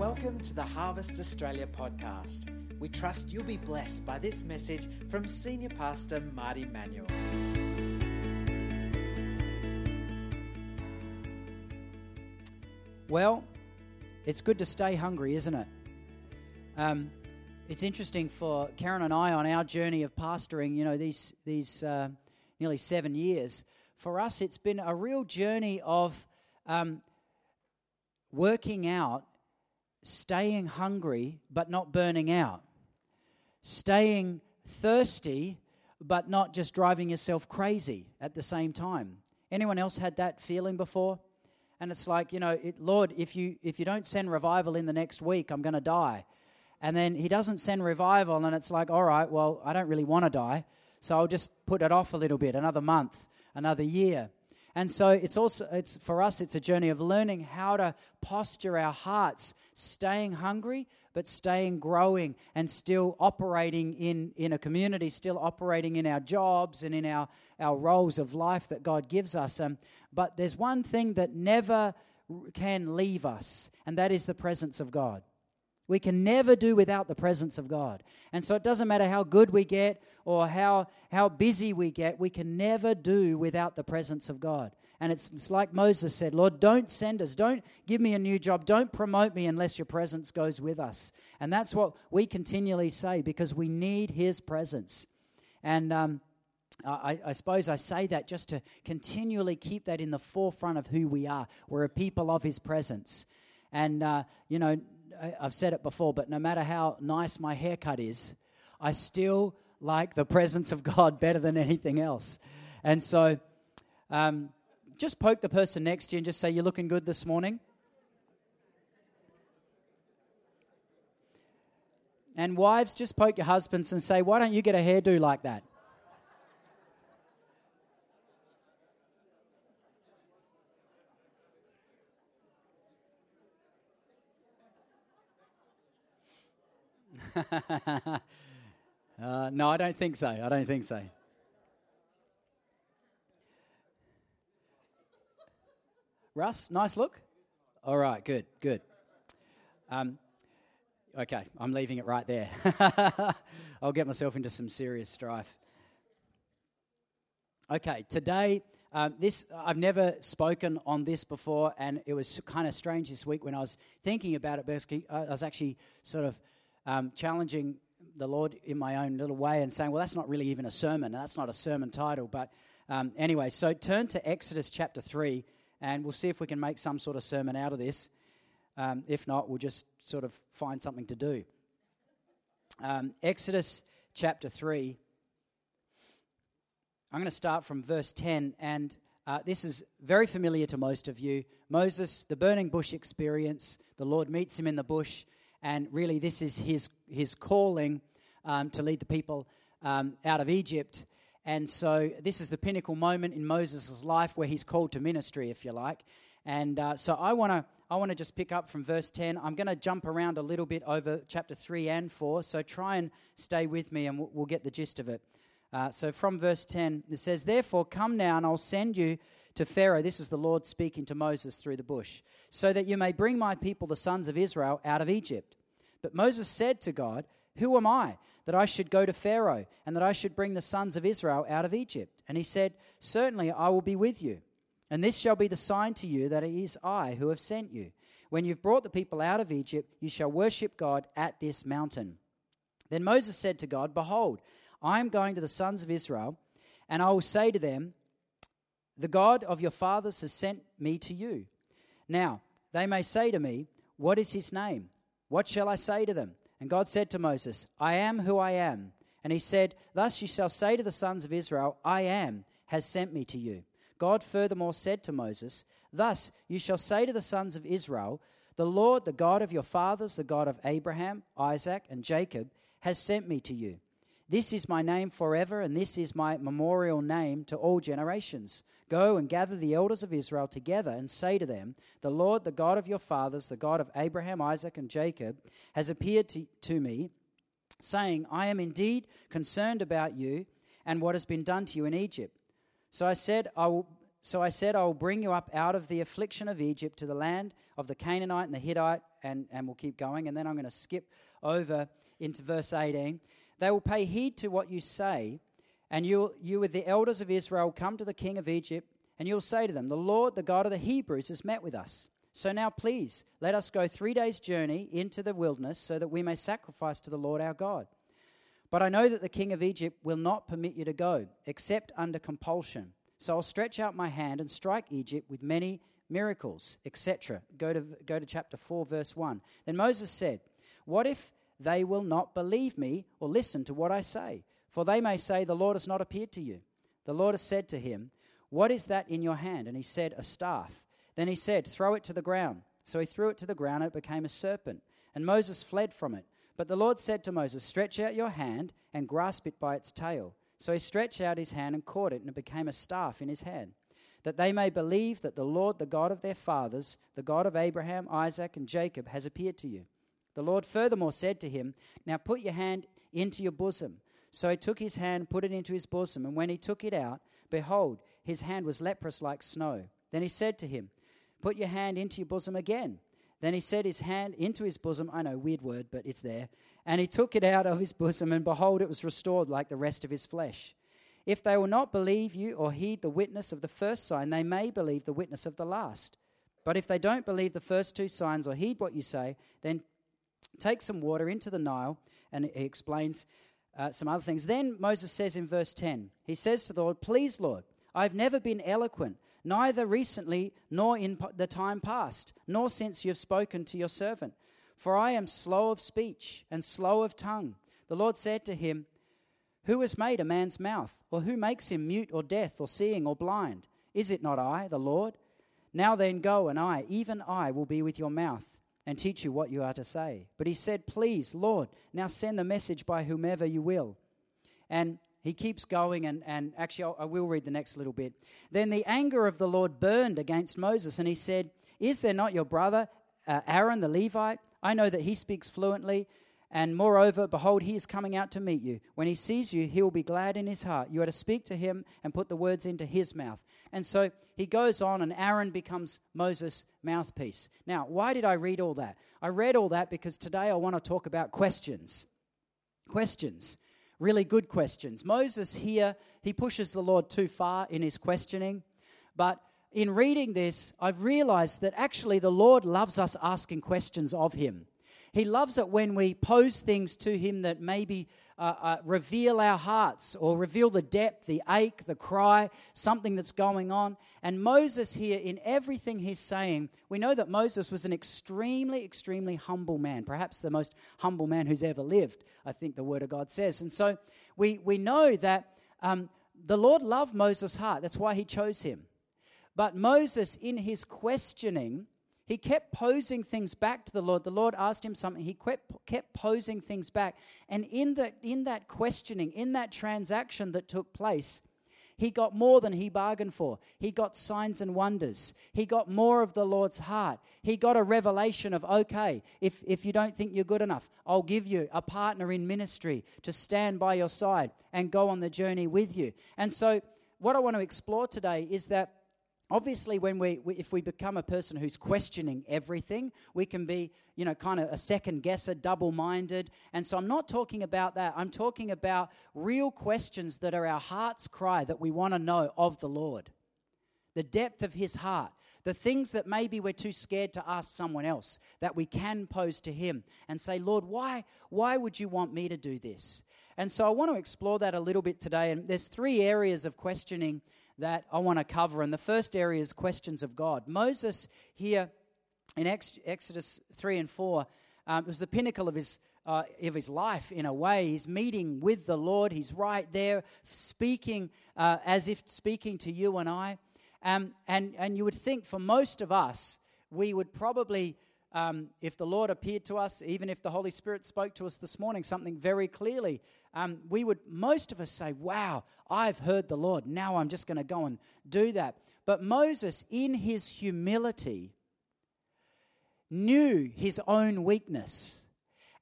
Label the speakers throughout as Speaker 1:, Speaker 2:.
Speaker 1: Welcome to the Harvest Australia podcast. We trust you'll be blessed by this message from Senior Pastor Marty Manuel.
Speaker 2: Well, it's good to stay hungry, isn't it? Um, it's interesting for Karen and I on our journey of pastoring, you know, these, these uh, nearly seven years. For us, it's been a real journey of um, working out, staying hungry, but not burning out, staying thirsty, but not just driving yourself crazy at the same time. Anyone else had that feeling before? and it's like you know it, lord if you if you don't send revival in the next week i'm going to die and then he doesn't send revival and it's like all right well i don't really want to die so i'll just put it off a little bit another month another year and so it's also it's for us it's a journey of learning how to posture our hearts staying hungry but staying growing and still operating in in a community still operating in our jobs and in our our roles of life that god gives us. Um, but there's one thing that never can leave us and that is the presence of god we can never do without the presence of God. And so it doesn't matter how good we get or how, how busy we get, we can never do without the presence of God. And it's, it's like Moses said Lord, don't send us. Don't give me a new job. Don't promote me unless your presence goes with us. And that's what we continually say because we need his presence. And um, I, I, suppose I say that just to continually keep that in the forefront of who we are. We're a people of his presence. And, uh, you know, I've said it before, but no matter how nice my haircut is, I still like the presence of God better than anything else. And so um, just poke the person next to you and just say, You're looking good this morning. And wives, just poke your husbands and say, Why don't you get a hairdo like that? uh, no, I don't think so. I don't think so. Russ, nice look. All right, good, good. Um, okay, I'm leaving it right there. I'll get myself into some serious strife. Okay, today, um, this I've never spoken on this before, and it was kind of strange this week when I was thinking about it. Because I was actually sort of um, challenging the Lord in my own little way and saying, well, that's not really even a sermon. That's not a sermon title. But um, anyway, so turn to Exodus chapter 3, and we'll see if we can make some sort of sermon out of this. Um, if not, we'll just sort of find something to do. Um, Exodus chapter 3. I'm going to start from verse 10, and uh, this is very familiar to most of you. Moses, the burning bush experience. The Lord meets him in the bush and really this is his, his calling um, to lead the people um, out of Egypt. And so this is the pinnacle moment in Moses' life where he's called to ministry, if you like. And uh, so I want to I want to just pick up from verse 10. I'm going to jump around a little bit over chapter 3 and 4, so try and stay with me and we'll, we'll get the gist of it. Uh, so from verse 10, it says, Therefore, come now and I'll send you to Pharaoh. This is the Lord speaking to Moses through the bush, so that you may bring my people, the sons of Israel, out of Egypt. But Moses said to God, Who am I that I should go to Pharaoh and that I should bring the sons of Israel out of Egypt? And he said, Certainly I will be with you. And this shall be the sign to you that it is I who have sent you. When you've brought the people out of Egypt, you shall worship God at this mountain. Then Moses said to God, Behold, I am going to the sons of Israel, and I will say to them, The God of your fathers has sent me to you. Now, they may say to me, What is his name? What shall I say to them? And God said to Moses, I am who I am. And he said, Thus you shall say to the sons of Israel, I am, has sent me to you. God furthermore said to Moses, Thus you shall say to the sons of Israel, The Lord, the God of your fathers, the God of Abraham, Isaac, and Jacob, has sent me to you. This is my name forever, and this is my memorial name to all generations. Go and gather the elders of Israel together and say to them, The Lord, the God of your fathers, the God of Abraham, Isaac, and Jacob, has appeared to, to me, saying, I am indeed concerned about you and what has been done to you in Egypt. So I said, I will. So I said, I will bring you up out of the affliction of Egypt to the land of the Canaanite and the Hittite and, and we'll keep going. And then I'm going to skip over into verse 18. They will pay heed to what you say, and you, you with the elders of Israel come to the king of Egypt, and you'll say to them, The Lord, the God of the Hebrews, has met with us. So now, please, let us go three days' journey into the wilderness so that we may sacrifice to the Lord our God. But I know that the king of Egypt will not permit you to go, except under compulsion. So I'll stretch out my hand and strike Egypt with many miracles, etc. Go to, go to chapter 4, verse 1. Then Moses said, What if they will not believe me or listen to what I say? For they may say, The Lord has not appeared to you. The Lord has said to him, What is that in your hand? And he said, A staff. Then he said, Throw it to the ground. So he threw it to the ground, and it became a serpent. And Moses fled from it. But the Lord said to Moses, Stretch out your hand and grasp it by its tail. So he stretched out his hand and caught it, and it became a staff in his hand that they may believe that the Lord, the God of their fathers, the God of Abraham, Isaac, and Jacob, has appeared to you. The Lord furthermore said to him, Now put your hand into your bosom. So he took his hand, put it into his bosom, and when he took it out, behold, his hand was leprous like snow. Then he said to him, Put your hand into your bosom again. Then he set his hand into his bosom. I know, weird word, but it's there. And he took it out of his bosom, and behold, it was restored like the rest of his flesh. If they will not believe you or heed the witness of the first sign, they may believe the witness of the last. But if they don't believe the first two signs or heed what you say, then take some water into the Nile. And he explains uh, some other things. Then Moses says in verse 10, he says to the Lord, Please, Lord, I've never been eloquent, neither recently nor in the time past, nor since you have spoken to your servant. For I am slow of speech and slow of tongue. The Lord said to him, who has made a man's mouth? Or who makes him mute or deaf or seeing or blind? Is it not I, the Lord? Now then, go, and I, even I, will be with your mouth and teach you what you are to say. But he said, Please, Lord, now send the message by whomever you will. And he keeps going, and, and actually, I'll, I will read the next little bit. Then the anger of the Lord burned against Moses, and he said, Is there not your brother uh, Aaron the Levite? I know that he speaks fluently and moreover, behold, he is coming out to meet you. When he sees you, he will be glad in his heart. You are to speak to him and put the words into his mouth. And so he goes on, and Aaron becomes Moses' mouthpiece. Now, why did I read all that? I read all that because today I want to talk about questions. Questions. Really good questions. Moses here, he pushes the Lord too far in his questioning. But in reading this, I've realized that actually the Lord loves us asking questions of him. He loves it when we pose things to Him that maybe uh, uh, reveal our hearts or reveal the depth, the ache, the cry, something that's going on. And Moses, here, in everything he's saying, we know that Moses was an extremely, extremely humble man, perhaps the most humble man who's ever lived, I think the Word of God says. And so we, we know that um, the Lord loved Moses' heart. That's why he chose him. But Moses, in his questioning, he kept posing things back to the Lord. The Lord asked him something. He kept, kept posing things back. And in, the, in that questioning, in that transaction that took place, he got more than he bargained for. He got signs and wonders. He got more of the Lord's heart. He got a revelation of, okay, if, if you don't think you're good enough, I'll give you a partner in ministry to stand by your side and go on the journey with you. And so, what I want to explore today is that obviously when we, we, if we become a person who's questioning everything we can be you know kind of a second guesser double minded and so i'm not talking about that. I'm talking about real questions that are our heart's cry that we want to know of the lord. The depth of his heart. The things that maybe we're too scared to ask someone else that we can pose to him and say lord why why would you want me to do this? And so i want to explore that a little bit today. And there's three areas of questioning that I want to cover. And the first area is questions of God. Moses, here in Exodus 3 and 4, um, was the pinnacle of his. Uh, of his life, in a way, he's meeting with the Lord. He's right there, speaking uh, as if speaking to you and I. Um, and and you would think for most of us, we would probably um, if the Lord appeared to us, even if the Holy Spirit spoke to us this morning, something very clearly, um, we would, most of us say, Wow, I've heard the Lord. Now I'm just going to go and do that. But Moses, in his humility, knew his own weakness.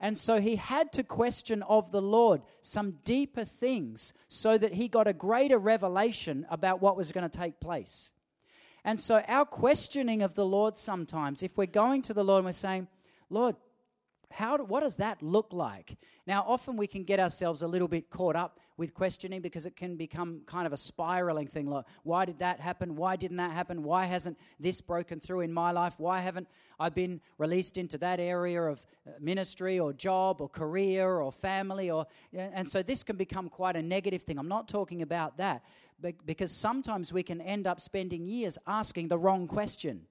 Speaker 2: And so he had to question of the Lord some deeper things so that he got a greater revelation about what was going to take place. And so, our questioning of the Lord sometimes, if we're going to the Lord and we're saying, Lord, how, what does that look like? Now, often we can get ourselves a little bit caught up with questioning because it can become kind of a spiraling thing. Like, why did that happen? Why didn't that happen? Why hasn't this broken through in my life? Why haven't I been released into that area of uh, ministry or job or career or family? Or, and so this can become quite a negative thing. I'm not talking about that because sometimes we can end up spending years asking the wrong question.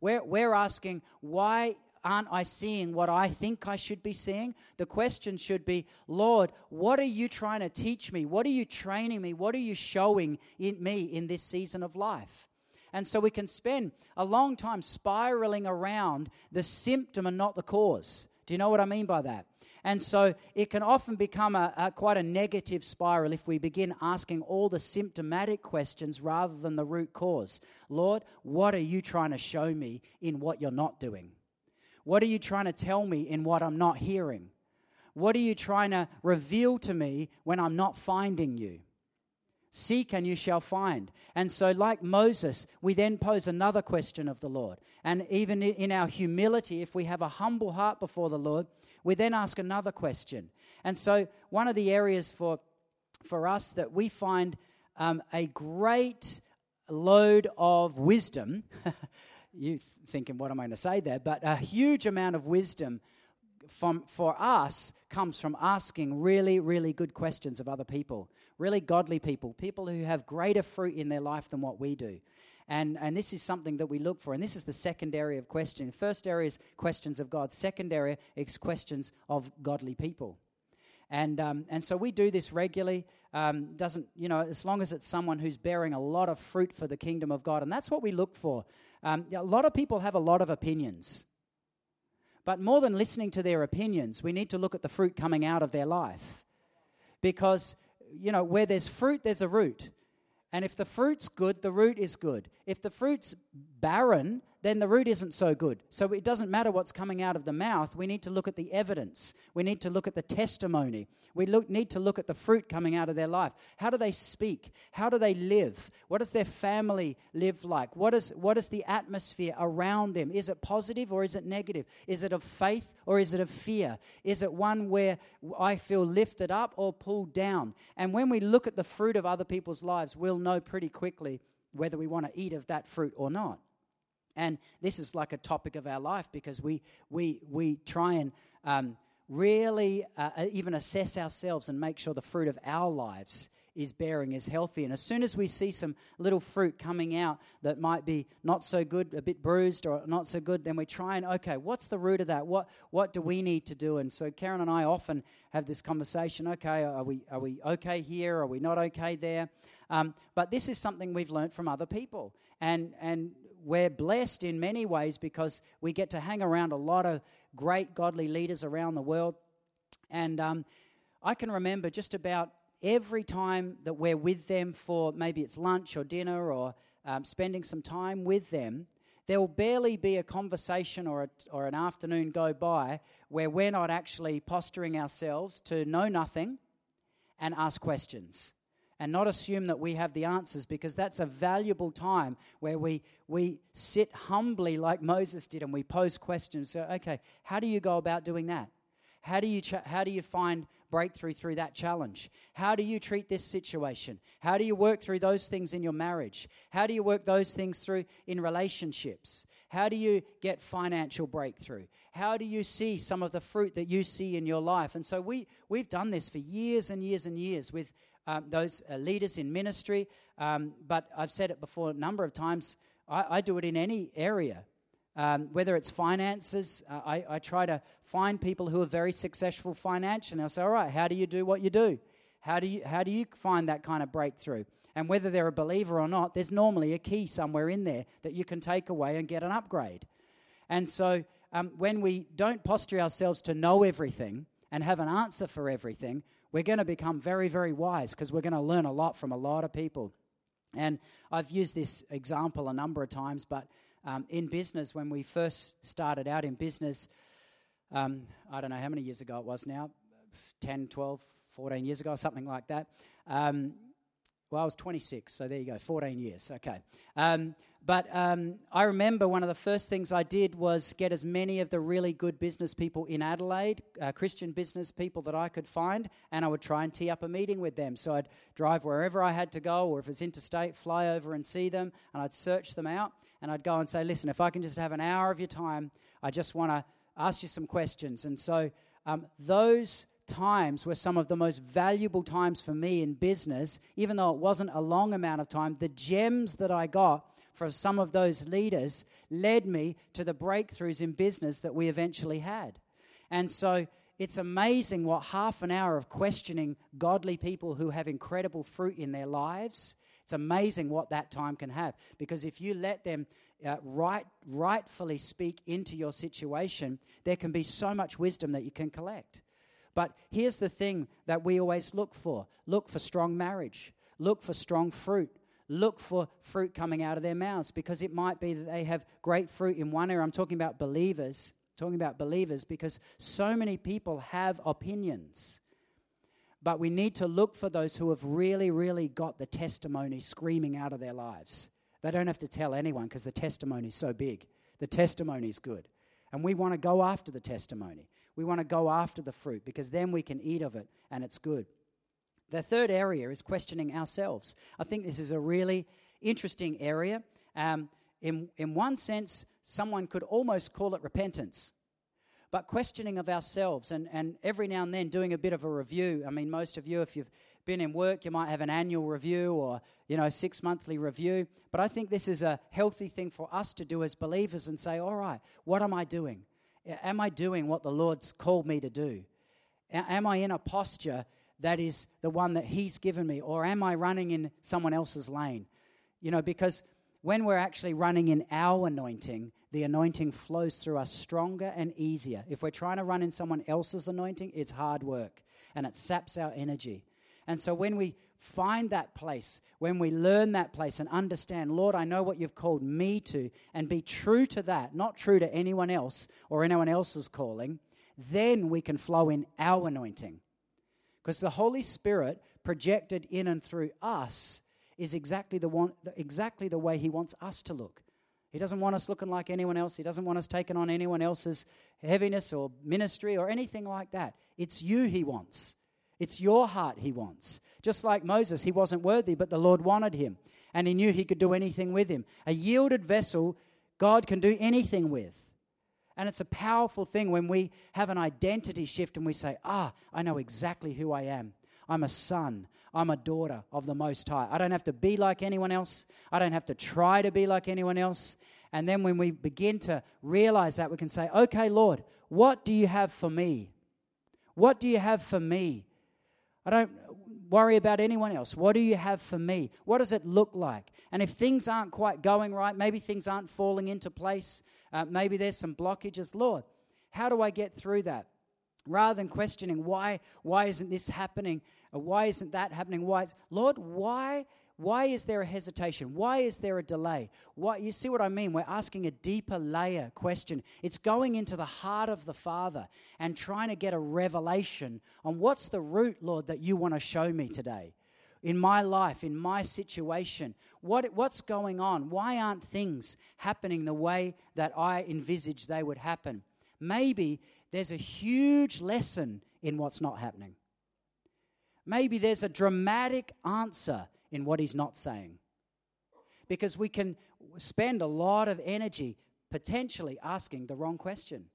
Speaker 2: We're, we're asking, why aren't I seeing what I think I should be seeing? The question should be, Lord, what are you trying to teach me? What are you training me? What are you showing in me in this season of life? And so we can spend a long time spiraling around the symptom and not the cause. Do you know what I mean by that? And so it can often become a, a, quite a negative spiral if we begin asking all the symptomatic questions rather than the root cause. Lord, what are you trying to show me in what you're not doing? What are you trying to tell me in what I'm not hearing? What are you trying to reveal to me when I'm not finding you? Seek and you shall find. And so, like Moses, we then pose another question of the Lord. And even in our humility, if we have a humble heart before the Lord, we then ask another question. And so, one of the areas for, for us that we find um, a great load of wisdom you thinking, what am I going to say there? But a huge amount of wisdom from, for us comes from asking really, really good questions of other people, really godly people, people who have greater fruit in their life than what we do. And, and this is something that we look for. And this is the second area of question. First area is questions of God. Second area is questions of godly people. And, um, and so we do this regularly. Um, doesn't, you know, as long as it's someone who's bearing a lot of fruit for the kingdom of God. And that's what we look for. Um, a lot of people have a lot of opinions. But more than listening to their opinions, we need to look at the fruit coming out of their life. Because, you know, where there's fruit, there's a root. And if the fruit's good, the root is good. If the fruit's barren, then the root isn't so good. So it doesn't matter what's coming out of the mouth. We need to look at the evidence. We need to look at the testimony. We look, need to look at the fruit coming out of their life. How do they speak? How do they live? What does their family live like? What is, what is the atmosphere around them? Is it positive or is it negative? Is it of faith or is it of fear? Is it one where I feel lifted up or pulled down? And when we look at the fruit of other people's lives, we'll know pretty quickly whether we want to eat of that fruit or not. And this is like a topic of our life because we, we, we try and um, really uh, uh, even assess ourselves and make sure the fruit of our lives is bearing is healthy. And as soon as we see some little fruit coming out that might be not so good, a bit bruised or not so good, then we try and, okay, what's the root of that? What, what do we need to do? And so Karen and I often have this conversation okay, are we, are we okay here? Are we not okay there? Um, but this is something we've learned from other people. And, and we're blessed in many ways because we get to hang around a lot of great godly leaders around the world. And um, I can remember just about every time that we're with them for maybe it's lunch or dinner or um, spending some time with them, there will barely be a conversation or, a, or an afternoon go by where we're not actually posturing ourselves to know nothing and ask questions and not assume that we have the answers because that's a valuable time where we, we sit humbly like Moses did and we pose questions. So, okay, how do you go about doing that? How do you, ch- how do you find breakthrough through that challenge? How do you treat this situation? How do you work through those things in your marriage? How do you work those things through in relationships? How do you get financial breakthrough? How do you see some of the fruit that you see in your life? And so we, we've done this for years and years and years with um, those uh, leaders in ministry. Um, but I've said it before a number of times. I, I do it in any area, um, whether it's finances. Uh, I, I, try to find people who are very successful financially. I say, all right, how do you do what you do? How do you how do you find that kind of breakthrough? And whether they're a believer or not, there's normally a key somewhere in there that you can take away and get an upgrade. And so um, when we don't posture ourselves to know everything and have an answer for everything, we're going to become very, very wise because we're going to learn a lot from a lot of people. And I've used this example a number of times, but um, in business, when we first started out in business, um, I don't know how many years ago it was now 10, 12, 14 years ago, something like that. Um, Well, I was 26, so there you go, 14 years. Okay. But um, I remember one of the first things I did was get as many of the really good business people in Adelaide, uh, Christian business people that I could find, and I would try and tee up a meeting with them. So I'd drive wherever I had to go, or if it's interstate, fly over and see them, and I'd search them out, and I'd go and say, listen, if I can just have an hour of your time, I just want to ask you some questions. And so um, those times were some of the most valuable times for me in business, even though it wasn't a long amount of time. The gems that I got from some of those leaders led me to the breakthroughs in business that we eventually had. And so it's amazing what half an hour of questioning godly people who have incredible fruit in their lives. It's amazing what that time can have because if you let them uh, right, rightfully speak into your situation, there can be so much wisdom that you can collect. But here's the thing that we always look for look for strong marriage, look for strong fruit, look for fruit coming out of their mouths because it might be that they have great fruit in one area. I'm talking about believers, talking about believers because so many people have opinions. But we need to look for those who have really, really got the testimony screaming out of their lives. They don't have to tell anyone because the testimony is so big. The testimony is good. And we want to go after the testimony. We want to go after the fruit because then we can eat of it and it's good. The third area is questioning ourselves. I think this is a really interesting area. Um, in, in one sense, someone could almost call it repentance, but questioning of ourselves and, and every now and then doing a bit of a review. I mean, most of you, if you've been in work, you might have an annual review or, you know, six monthly review. But I think this is a healthy thing for us to do as believers and say, all right, what am I doing? Am I doing what the Lord's called me to do? Am I in a posture that is the one that He's given me? Or am I running in someone else's lane? You know, because when we're actually running in our anointing, the anointing flows through us stronger and easier. If we're trying to run in someone else's anointing, it's hard work and it saps our energy. And so when we find that place, when we learn that place and understand, Lord, I know what you've called me to, and be true to that, not true to anyone else or anyone else's calling, then we can flow in our anointing. Because the Holy Spirit projected in and through us is exactly the, one, exactly the way He wants us to look. He doesn't want us looking like anyone else. He doesn't want us taking on anyone else's heaviness or ministry or anything like that. It's you He wants. It's your heart He wants. Just like Moses, he wasn't worthy, but the Lord wanted him, and He knew He could do anything with him. A yielded vessel, God can do anything with. And it's a powerful thing when we have an identity shift and we say, Ah, I know exactly who I am. I'm a son. I'm a daughter of the Most High. I don't have to be like anyone else. I don't have to try to be like anyone else. And then when we begin to realize that, we can say, Okay, Lord, what do you have for me? What do you have for me? I don't worry about anyone else. What do you have for me? What does it look like? And if things aren't quite going right, maybe things aren't falling into place, uh, maybe there's some blockages, Lord, how do I get through that? Rather than questioning why, why isn't this happening? Or why isn't that happening? Why is, Lord, why why is there a hesitation? Why is there a delay? Why, you see what I mean? We're asking a deeper layer question. It's going into the heart of the Father and trying to get a revelation on what's the root, Lord, that you want to show me today in my life, in my situation. What, what's going on? Why aren't things happening the way that I envisaged they would happen? Maybe there's a huge lesson in what's not happening. Maybe there's a dramatic answer in what he's not saying. Because we can spend a lot of energy potentially asking the wrong question.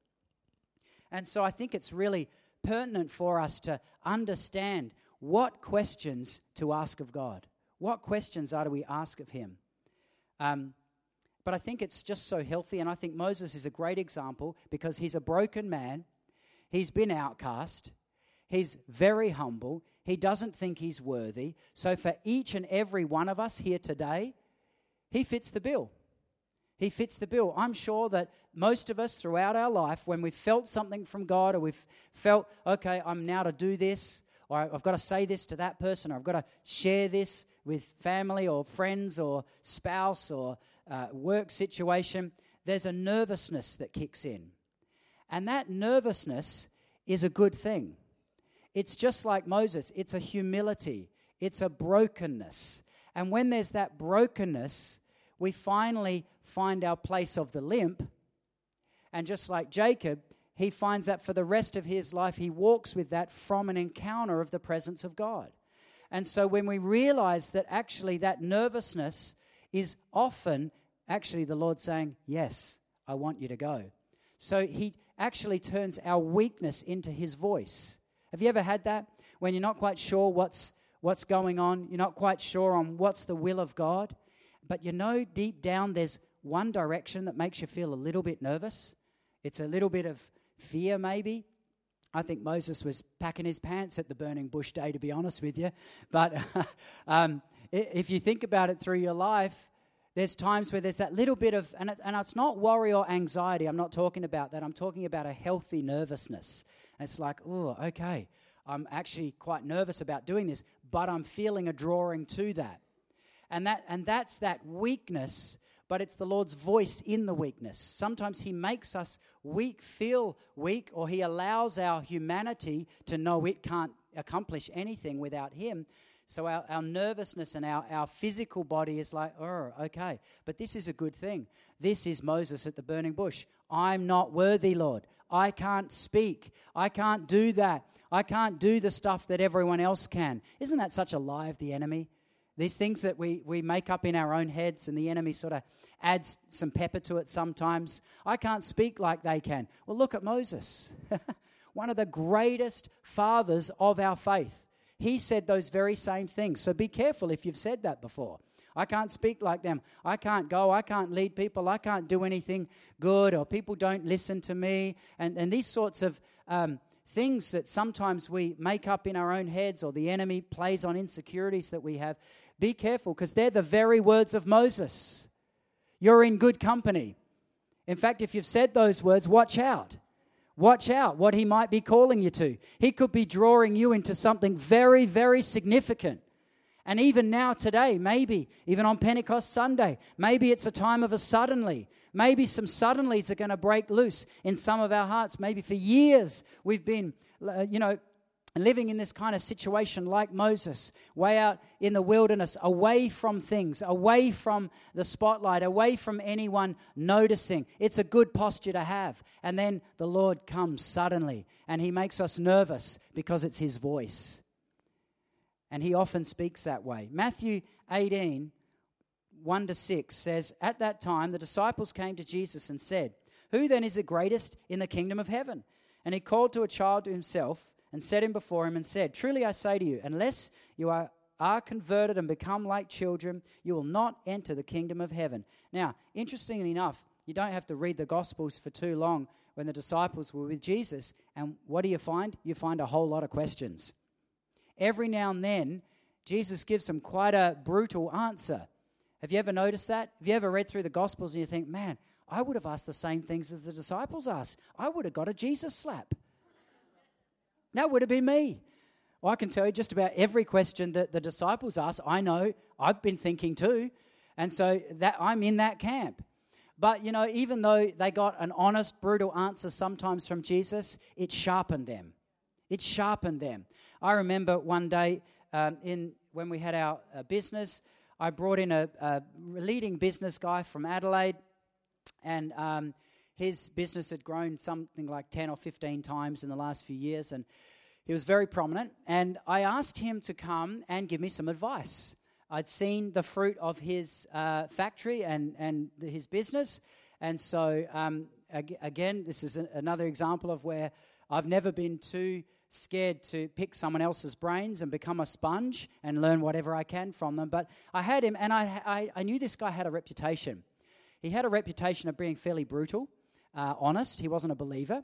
Speaker 2: And so I think it's really pertinent for us to understand what questions to ask of God. What questions are do we ask of Him? Um, but I think it's just so healthy, and I think Moses is a great example because he's a broken man. He's been outcast. He's very humble. He doesn't think he's worthy. So, for each and every one of us here today, he fits the bill. He fits the bill. I'm sure that most of us throughout our life, when we've felt something from God or we've felt, okay, I'm now to do this, or I've got to say this to that person, or I've got to share this with family or friends or spouse or uh, work situation, there's a nervousness that kicks in. And that nervousness is a good thing. It's just like Moses, it's a humility. it's a brokenness. And when there's that brokenness, we finally find our place of the limp. And just like Jacob, he finds that for the rest of his life, he walks with that from an encounter of the presence of God. And so when we realize that actually that nervousness is often actually the Lord saying, Yes, I want you to go. So he actually turns our weakness into his voice. Have you ever had that? When you're not quite sure what's, what's going on, you're not quite sure on what's the will of God, but you know deep down there's one direction that makes you feel a little bit nervous. It's a little bit of fear, maybe. I think Moses was packing his pants at the burning bush day, to be honest with you. But um, if you think about it through your life, there's times where there's that little bit of, and, it, and it's not worry or anxiety. I'm not talking about that. I'm talking about a healthy nervousness. it's like, oh, okay, I'm actually quite nervous about doing this, but I'm feeling a drawing to that. And, that, and that's that weakness but it's the Lord's voice in the weakness. Sometimes He makes us weak, feel weak, or He allows our humanity to know it can't accomplish anything without Him. So our, our nervousness and our, our physical body is like, oh, okay. But this is a good thing. This is Moses at the burning bush. I'm not worthy, Lord. I can't speak. I can't do that. I can't do the stuff that everyone else can. Isn't that such a lie of the enemy? These things that we, we make up in our own heads, and the enemy sort of adds some pepper to it sometimes. I can't speak like they can. Well, look at Moses, one of the greatest fathers of our faith. He said those very same things. So be careful if you've said that before. I can't speak like them. I can't go. I can't lead people. I can't do anything good, or people don't listen to me. And, and these sorts of um, things that sometimes we make up in our own heads, or the enemy plays on insecurities that we have. Be careful because they're the very words of Moses. You're in good company. In fact, if you've said those words, watch out. Watch out what he might be calling you to. He could be drawing you into something very, very significant. And even now, today, maybe, even on Pentecost Sunday, maybe it's a time of a suddenly. Maybe some suddenlies are going to break loose in some of our hearts. Maybe for years we've been, uh, you know, living in this kind of situation like Moses, way out in the wilderness, away from things, away from the spotlight, away from anyone noticing. It's a good posture to have. And then the Lord comes suddenly and he makes us nervous because it's his voice. And he often speaks that way. Matthew 18, 1 to 6 says, At that time the disciples came to Jesus and said, Who then is the greatest in the kingdom of heaven? And he called to a child to himself and set him before him and said, Truly I say to you, unless you are, are converted and become like children, you will not enter the kingdom of heaven. Now, interestingly enough, you don't have to read the Gospels for too long when the disciples were with Jesus. And what do you find? You find a whole lot of questions. Every now and then, Jesus gives them quite a brutal answer. Have you ever noticed that? Have you ever read through the Gospels and you think, man, I would have asked the same things as the disciples asked? I would have got a Jesus slap. That would have been me. Well, I can tell you just about every question that the disciples asked, I know, I've been thinking too. And so that I'm in that camp. But, you know, even though they got an honest, brutal answer sometimes from Jesus, it sharpened them. It sharpened them. I remember one day um, in when we had our uh, business, I brought in a, a, leading business guy from Adelaide, and um, his business had grown something like 10 or 15 times in the last few years, and he was very prominent. And I asked him to come and give me some advice. I'd seen the fruit of his uh, factory and, and his business. And so, um, ag- again, this is another example of where I've never been too scared to pick someone else's brains and become a sponge and learn whatever I can from them. But I had him, and I, I, I knew this guy had a reputation. He had a reputation of being fairly brutal uh, honest. He wasn't a believer.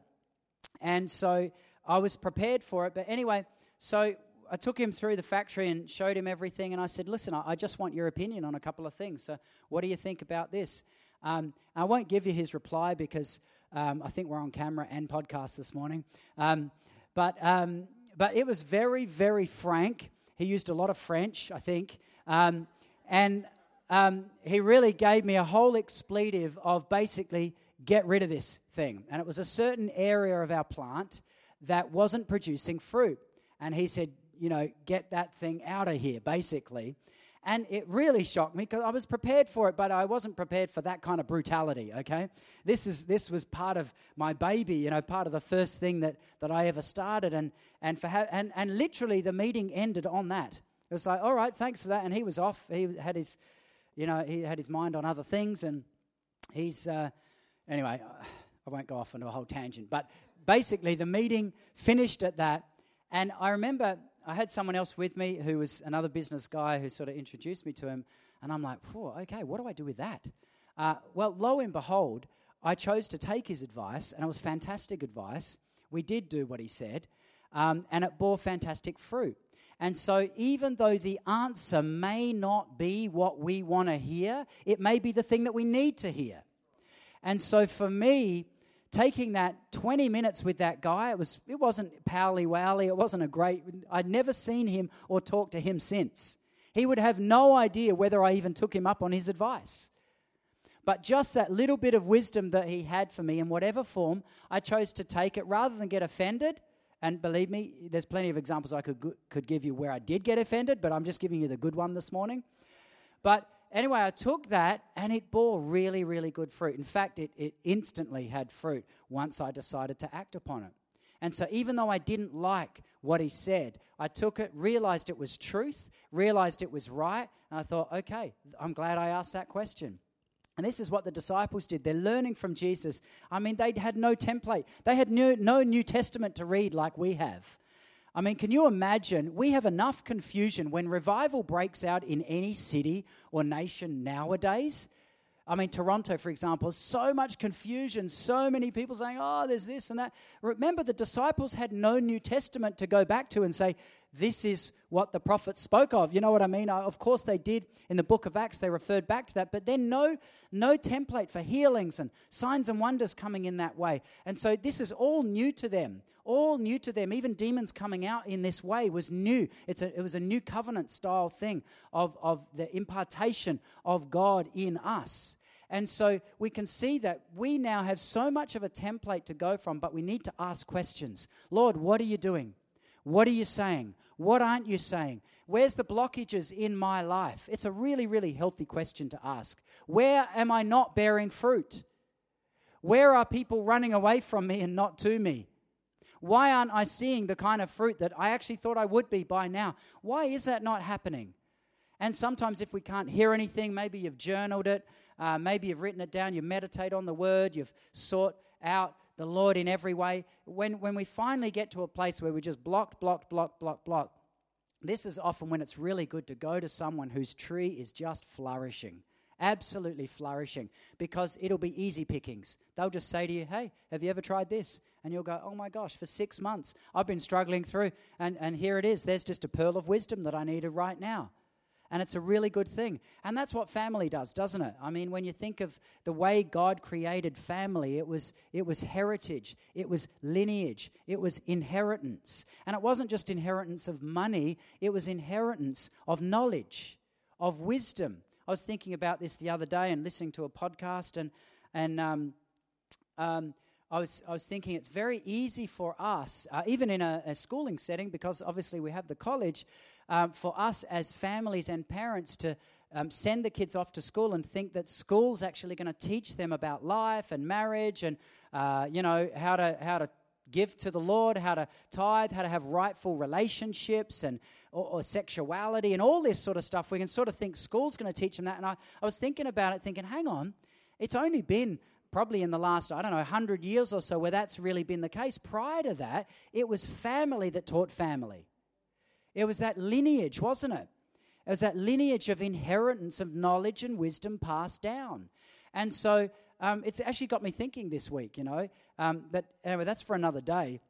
Speaker 2: And so I was prepared for it. But anyway, so I took him through the factory and showed him everything. And I said, Listen, I just want your opinion on a couple of things. So, what do you think about this? Um, I won't give you his reply because um, I think we're on camera and podcast this morning. Um, but, um, but it was very, very frank. He used a lot of French, I think. Um, and um, he really gave me a whole expletive of basically get rid of this thing. And it was a certain area of our plant that wasn't producing fruit. And he said, you know, get that thing out of here, basically. And it really shocked me because I was prepared for it, but I wasn't prepared for that kind of brutality, okay? This, is, this was part of my baby, you know, part of the first thing that, that I ever started. And, and, for ha- and, and literally the meeting ended on that. It was like, all right, thanks for that. And he was off. He had his, you know, he had his mind on other things. And he's, uh, anyway, I won't go off into a whole tangent. But basically, the meeting finished at that. And I remember I had someone else with me who was another business guy who sort of introduced me to him. And I'm like, okay, what do I do with that? Uh, well, lo and behold, I chose to take his advice, and it was fantastic advice. We did do what he said, um, and it bore fantastic fruit. And so, even though the answer may not be what we want to hear, it may be the thing that we need to hear. And so, for me, taking that 20 minutes with that guy, it, was, it wasn't pally wally, it wasn't a great, I'd never seen him or talked to him since. He would have no idea whether I even took him up on his advice. But just that little bit of wisdom that he had for me in whatever form, I chose to take it rather than get offended and believe me, there's plenty of examples I could, could give you where I did get offended, but I'm just giving you the good one this morning. But anyway, I took that and it bore really, really good fruit. In fact, it, it instantly had fruit once I decided to act upon it. And so, even though I didn't like what he said, I took it, realized it was truth, realized it was right, and I thought, okay, I'm glad I asked that question. And this is what the disciples did. They're learning from Jesus. I mean, they had no template, they had no, no New Testament to read like we have. I mean, can you imagine? We have enough confusion when revival breaks out in any city or nation nowadays. I mean, Toronto, for example, so much confusion, so many people saying, oh, there's this and that. Remember, the disciples had no New Testament to go back to and say, this is what the prophets spoke of. You know what I mean? Uh, of course, they did in the book of Acts, they referred back to that, but then no, no template for healings and signs and wonders coming in that way. And so this is all new to them, all new to them. Even demons coming out in this way was new. It's a, it was a new covenant style thing of, of the impartation of God in us. And so we can see that we now have so much of a template to go from, but we need to ask questions. Lord, what are you doing? What are you saying? What aren't you saying? Where's the blockages in my life? It's a really, really healthy question to ask. Where am I not bearing fruit? Where are people running away from me and not to me? Why aren't I seeing the kind of fruit that I actually thought I would be by now? Why is that not happening? And sometimes, if we can't hear anything, maybe you've journaled it, uh, maybe you've written it down, you meditate on the word, you've sought out the Lord in every way. When, when we finally get to a place where we're just blocked, blocked, blocked, blocked, blocked, this is often when it's really good to go to someone whose tree is just flourishing, absolutely flourishing, because it'll be easy pickings. They'll just say to you, Hey, have you ever tried this? And you'll go, Oh my gosh, for six months I've been struggling through, and, and here it is. There's just a pearl of wisdom that I needed right now and it's a really good thing. And that's what family does, doesn't it? I mean, when you think of the way God created family, it was it was heritage, it was lineage, it was inheritance. And it wasn't just inheritance of money, it was inheritance of knowledge, of wisdom. I was thinking about this the other day and listening to a podcast and and um, um, I was, I was thinking it's very easy for us, uh, even in a, a, schooling setting, because obviously we have the college, um, for us as families and parents to um, send the kids off to school and think that school's actually going to teach them about life and marriage and, uh, you know, how to, how to give to the Lord, how to tithe, how to have rightful relationships and or, or, sexuality and all this sort of stuff. We can sort of think school's going to teach them that. And I, I was thinking about it, thinking, hang on, it's only been probably in the last, I don't know, 100 years or so where that's really been the case. Prior to that, it was family that taught family. It was that lineage, wasn't it? It was that lineage of inheritance of knowledge and wisdom passed down. And so um, it's actually got me thinking this week, you know. Um, but anyway, that's for another day.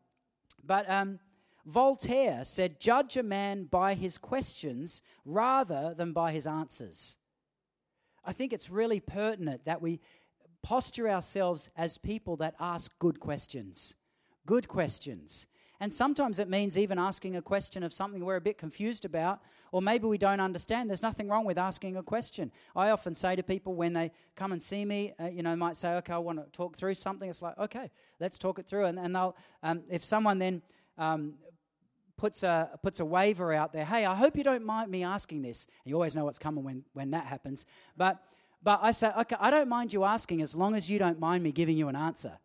Speaker 2: But um, Voltaire said, Judge a man by his questions rather than by his answers. I think it's really pertinent that we posture ourselves as people that ask good questions. Good questions. And sometimes it means even asking a question of something we're a bit confused about, or maybe we don't understand. There's nothing wrong with asking a question. I often say to people when they come and see me, uh, you know, might say, okay, I want to talk through something. It's like, okay, let's talk it through. And, and they'll, um, if someone then um, puts a, puts a waiver out there. Hey, I hope you don't mind me asking this. You always know what's coming when, when that happens. But, but I say, okay, I don't mind you asking as long as you don't mind me giving you an answer.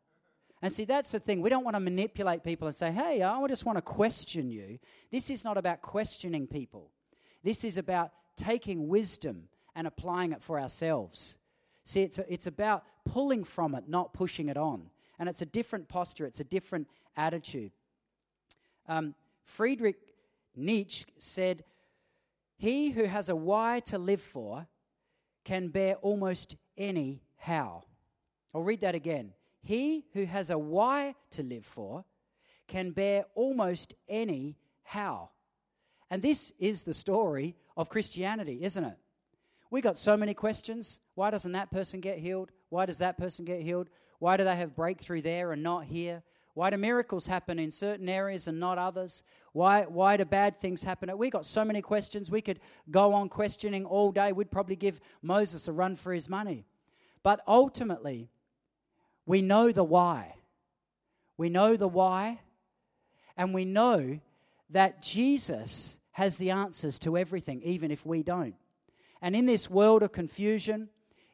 Speaker 2: And see, that's the thing. We don't want to manipulate people and say, hey, I just want to question you. This is not about questioning people. This is about taking wisdom and applying it for ourselves. See, it's, a, it's about pulling from it, not pushing it on. And it's a different posture, it's a different attitude. Um, Friedrich Nietzsche said, He who has a why to live for can bear almost any how. I'll read that again. He who has a why to live for can bear almost any how. And this is the story of Christianity, isn't it? We got so many questions. Why doesn't that person get healed? Why does that person get healed? Why do they have breakthrough there and not here? Why do miracles happen in certain areas and not others? Why, why do bad things happen? We got so many questions. We could go on questioning all day. We'd probably give Moses a run for his money. But ultimately, we know the why. We know the why, and we know that Jesus has the answers to everything, even if we don't. And in this world of confusion,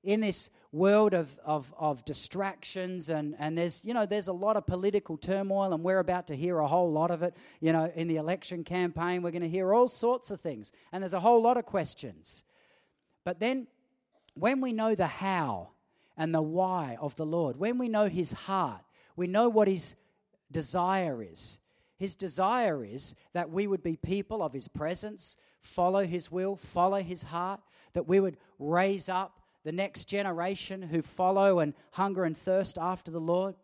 Speaker 2: in this world of, of, of distractions and, and there's you know there's a lot of political turmoil and we're about to hear a whole lot of it you know in the election campaign we're going to hear all sorts of things and there's a whole lot of questions but then when we know the how and the why of the lord when we know his heart we know what his desire is his desire is that we would be people of His presence, follow His will, follow His heart, that we would raise up the next generation who follow and hunger and thirst after the Lord.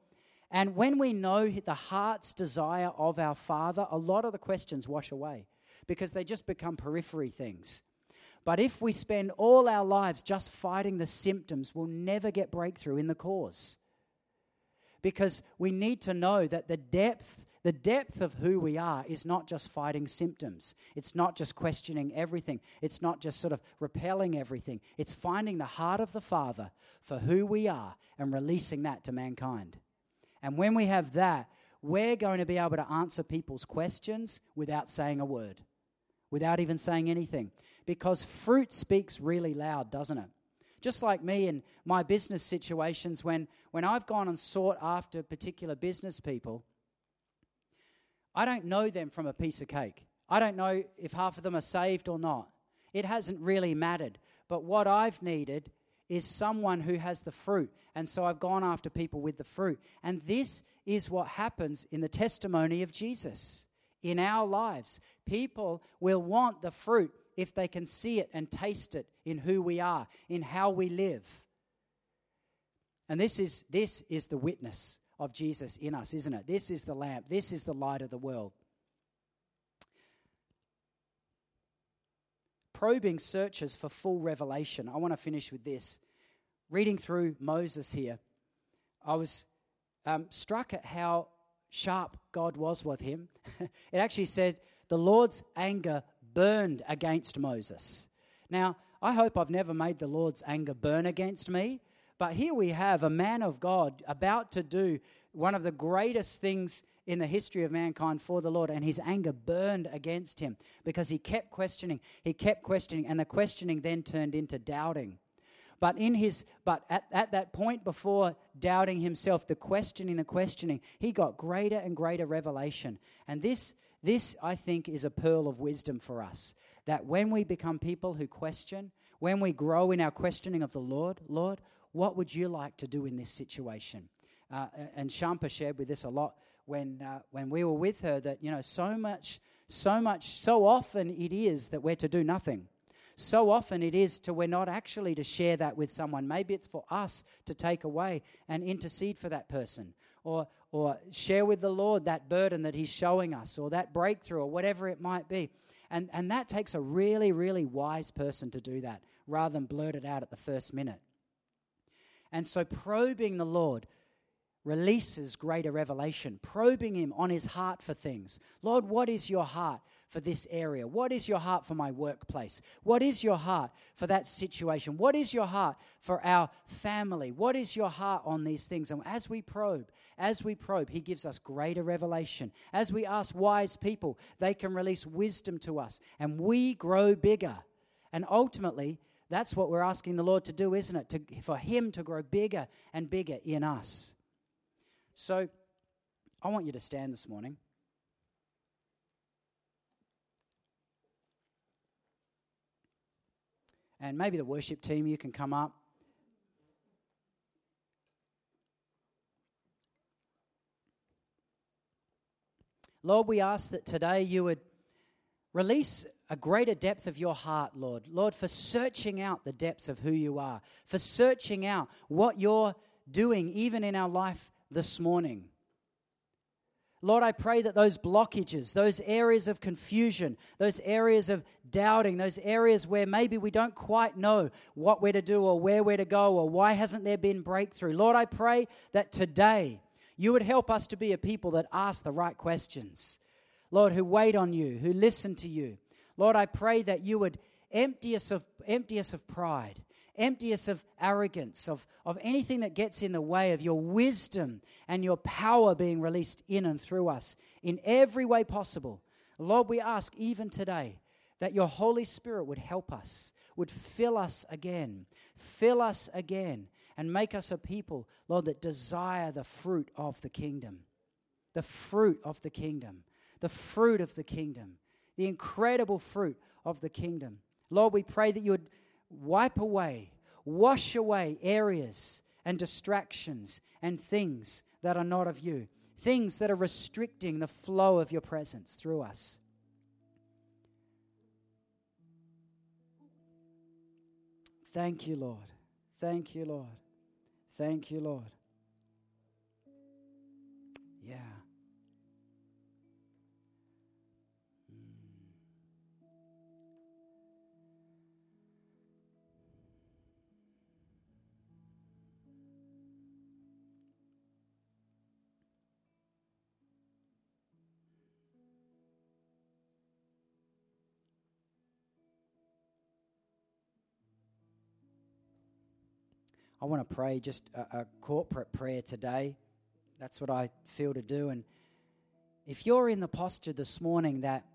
Speaker 2: And when we know the heart's desire of our Father, a lot of the questions wash away because they just become periphery things. But if we spend all our lives just fighting the symptoms, we'll never get breakthrough in the cause. Because we need to know that the depth the depth of who we are is not just fighting symptoms. It's not just questioning everything. It's not just sort of repelling everything. It's finding the heart of the Father for who we are and releasing that to mankind. And when we have that, we're going to be able to answer people's questions without saying a word, without even saying anything. Because fruit speaks really loud, doesn't it? Just like me in my business situations, when, when I've gone and sought after particular business people, I don't know them from a piece of cake. I don't know if half of them are saved or not. It hasn't really mattered. But what I've needed is someone who has the fruit. And so I've gone after people with the fruit. And this is what happens in the testimony of Jesus in our lives. People will want the fruit if they can see it and taste it in who we are, in how we live. And this is, this is the witness of Jesus in us, isn't it? This is the lamp, this is the light of the world. Probing searches for full revelation. I want to finish with this. Reading through Moses here, I was um, struck at how sharp God was with him. it actually said, The Lord's anger burned against Moses. Now, I hope I've never made the Lord's anger burn against me, but here we have a man of God about to do one of the greatest things in the history of mankind for the Lord, and his anger burned against him because he kept questioning. He kept questioning, and the questioning then turned into doubting. But in his but at, at that point before doubting himself, the questioning, the questioning, he got greater and greater revelation. And this this, I think, is a pearl of wisdom for us. That when we become people who question, when we grow in our questioning of the Lord, Lord, what would you like to do in this situation? Uh, and Shampa shared with us a lot when, uh, when we were with her that, you know, so much, so much, so often it is that we're to do nothing. So often it is to we're not actually to share that with someone. Maybe it's for us to take away and intercede for that person or, or share with the Lord that burden that He's showing us or that breakthrough or whatever it might be. And, and that takes a really, really wise person to do that rather than blurt it out at the first minute. And so, probing the Lord, releases greater revelation, probing him on his heart for things. Lord, what is your heart for this area? What is your heart for my workplace? What is your heart for that situation? What is your heart for our family? What is your heart on these things? And as we probe, as we probe, he gives us greater revelation. As we ask wise people, they can release wisdom to us, and we grow bigger. And ultimately, that's what we're asking the Lord to do, isn't it? To, for Him to grow bigger and bigger in us. So I want you to stand this morning. And maybe the worship team, you can come up. Lord, we ask that today you would release a greater depth of your heart, Lord. Lord, for searching out the depths of who you are, for searching out what you're doing even in our life this morning. Lord, I pray that those blockages, those areas of confusion, those areas of doubting, those areas where maybe we don't quite know what we're to do or where we're to go or why hasn't there been breakthrough. Lord, I pray that today you would help us to be a people that ask the right questions. Lord, who wait on you, who listen to you. Lord, I pray that you would empty us of, empty us of pride Empty us of arrogance, of, of anything that gets in the way of your wisdom and your power being released in and through us in every way possible. Lord, we ask even today that your Holy Spirit would help us, would fill us again, fill us again, and make us a people, Lord, that desire the fruit of the kingdom. The fruit of the kingdom. The fruit of the kingdom. The incredible fruit of the kingdom. Lord, we pray that you would wipe away, wash away areas and distractions and things that are not of you, things that are restricting the flow of your presence through us. Thank you, Lord. Thank you, Lord. Thank you, Lord. Yeah. I want to pray just a, a corporate prayer today. That's what I feel to do. And if you're in the posture this morning that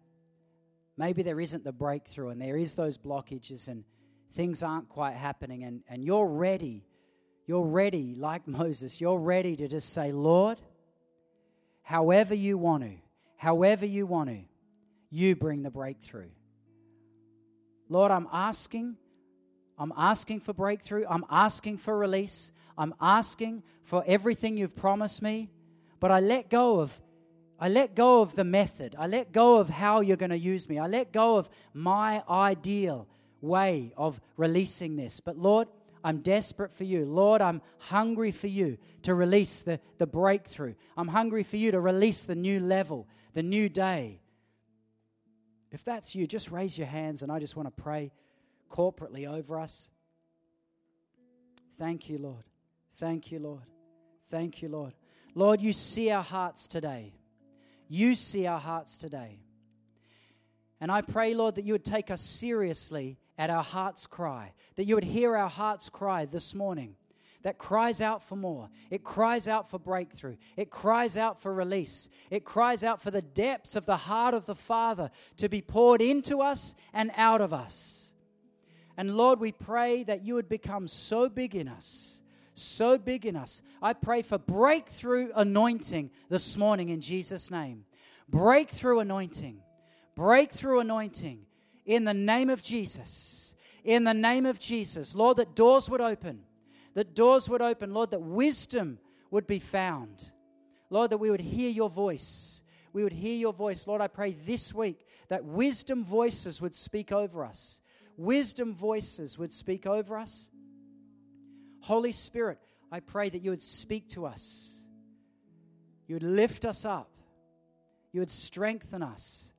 Speaker 2: maybe there isn't the breakthrough and there is those blockages and things aren't quite happening and, and you're ready, you're ready, like Moses, you're ready to just say, Lord, however you want to, however you want to, you bring the breakthrough. Lord, I'm asking I'm asking for breakthrough. I'm asking for release. I'm asking for everything you've promised me. But I let go of I let go of the method. I let go of how you're going to use me. I let go of my ideal way of releasing this. But Lord, I'm desperate for you. Lord, I'm hungry for you to release the, the breakthrough. I'm hungry for you to release the new level, the new day. If that's you, just raise your hands and I just want to pray corporately over us. Thank you, Lord. Thank you, Lord. Thank you, Lord. Lord, you see our hearts today. You see our hearts today. And I pray, Lord, that you would take us seriously at our heart's cry, that you would hear our heart's cry this morning that cries out for more. It cries out for breakthrough. It cries out for release. It cries out for the depths of the heart of the Father to be poured into us and out of us. And Lord, we pray that you would become so big in us, so big in us. I pray for breakthrough anointing this morning in Jesus' name. Breakthrough anointing, breakthrough anointing in the name of Jesus. In the name of Jesus. Lord, that doors would open, that doors would open. Lord, that wisdom would be found. Lord, that we would hear your voice. We would hear your voice. Lord, I pray this week that wisdom voices would speak over us wisdom voices would speak over us. Holy Spirit, I pray that you would speak to us. You would lift us up. You would strengthen us.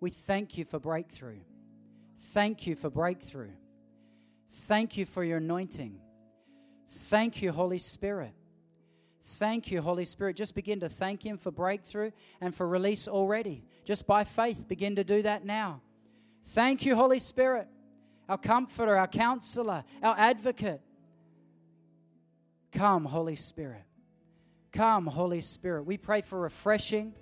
Speaker 2: We thank you for breakthrough. Thank you for breakthrough. Thank you for your anointing. Thank you, Holy Spirit. Thank you, Holy Spirit. Just begin to thank Him for breakthrough and for release already. Just by faith, begin to do that now. Thank you, Holy Spirit, our comforter, our counselor, our advocate. Come, Holy Spirit. Come, Holy Spirit. We pray for refreshing.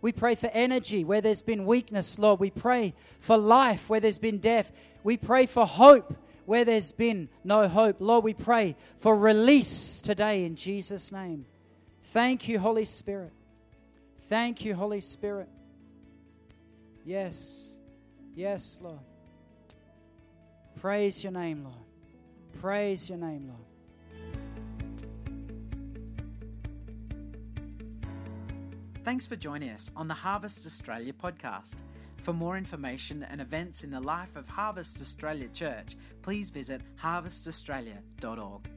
Speaker 2: We pray for energy where there's been weakness, Lord. We pray for life where there's been death. We pray for hope where there's been no hope. Lord, we pray for release today in Jesus' name. Thank you, Holy Spirit. Thank you, Holy Spirit. Yes, yes, Lord. Praise your name, Lord. Praise your name, Lord.
Speaker 1: Thanks for joining us on the Harvest Australia podcast. For more information and events in the life of Harvest Australia Church, please visit harvestaustralia.org.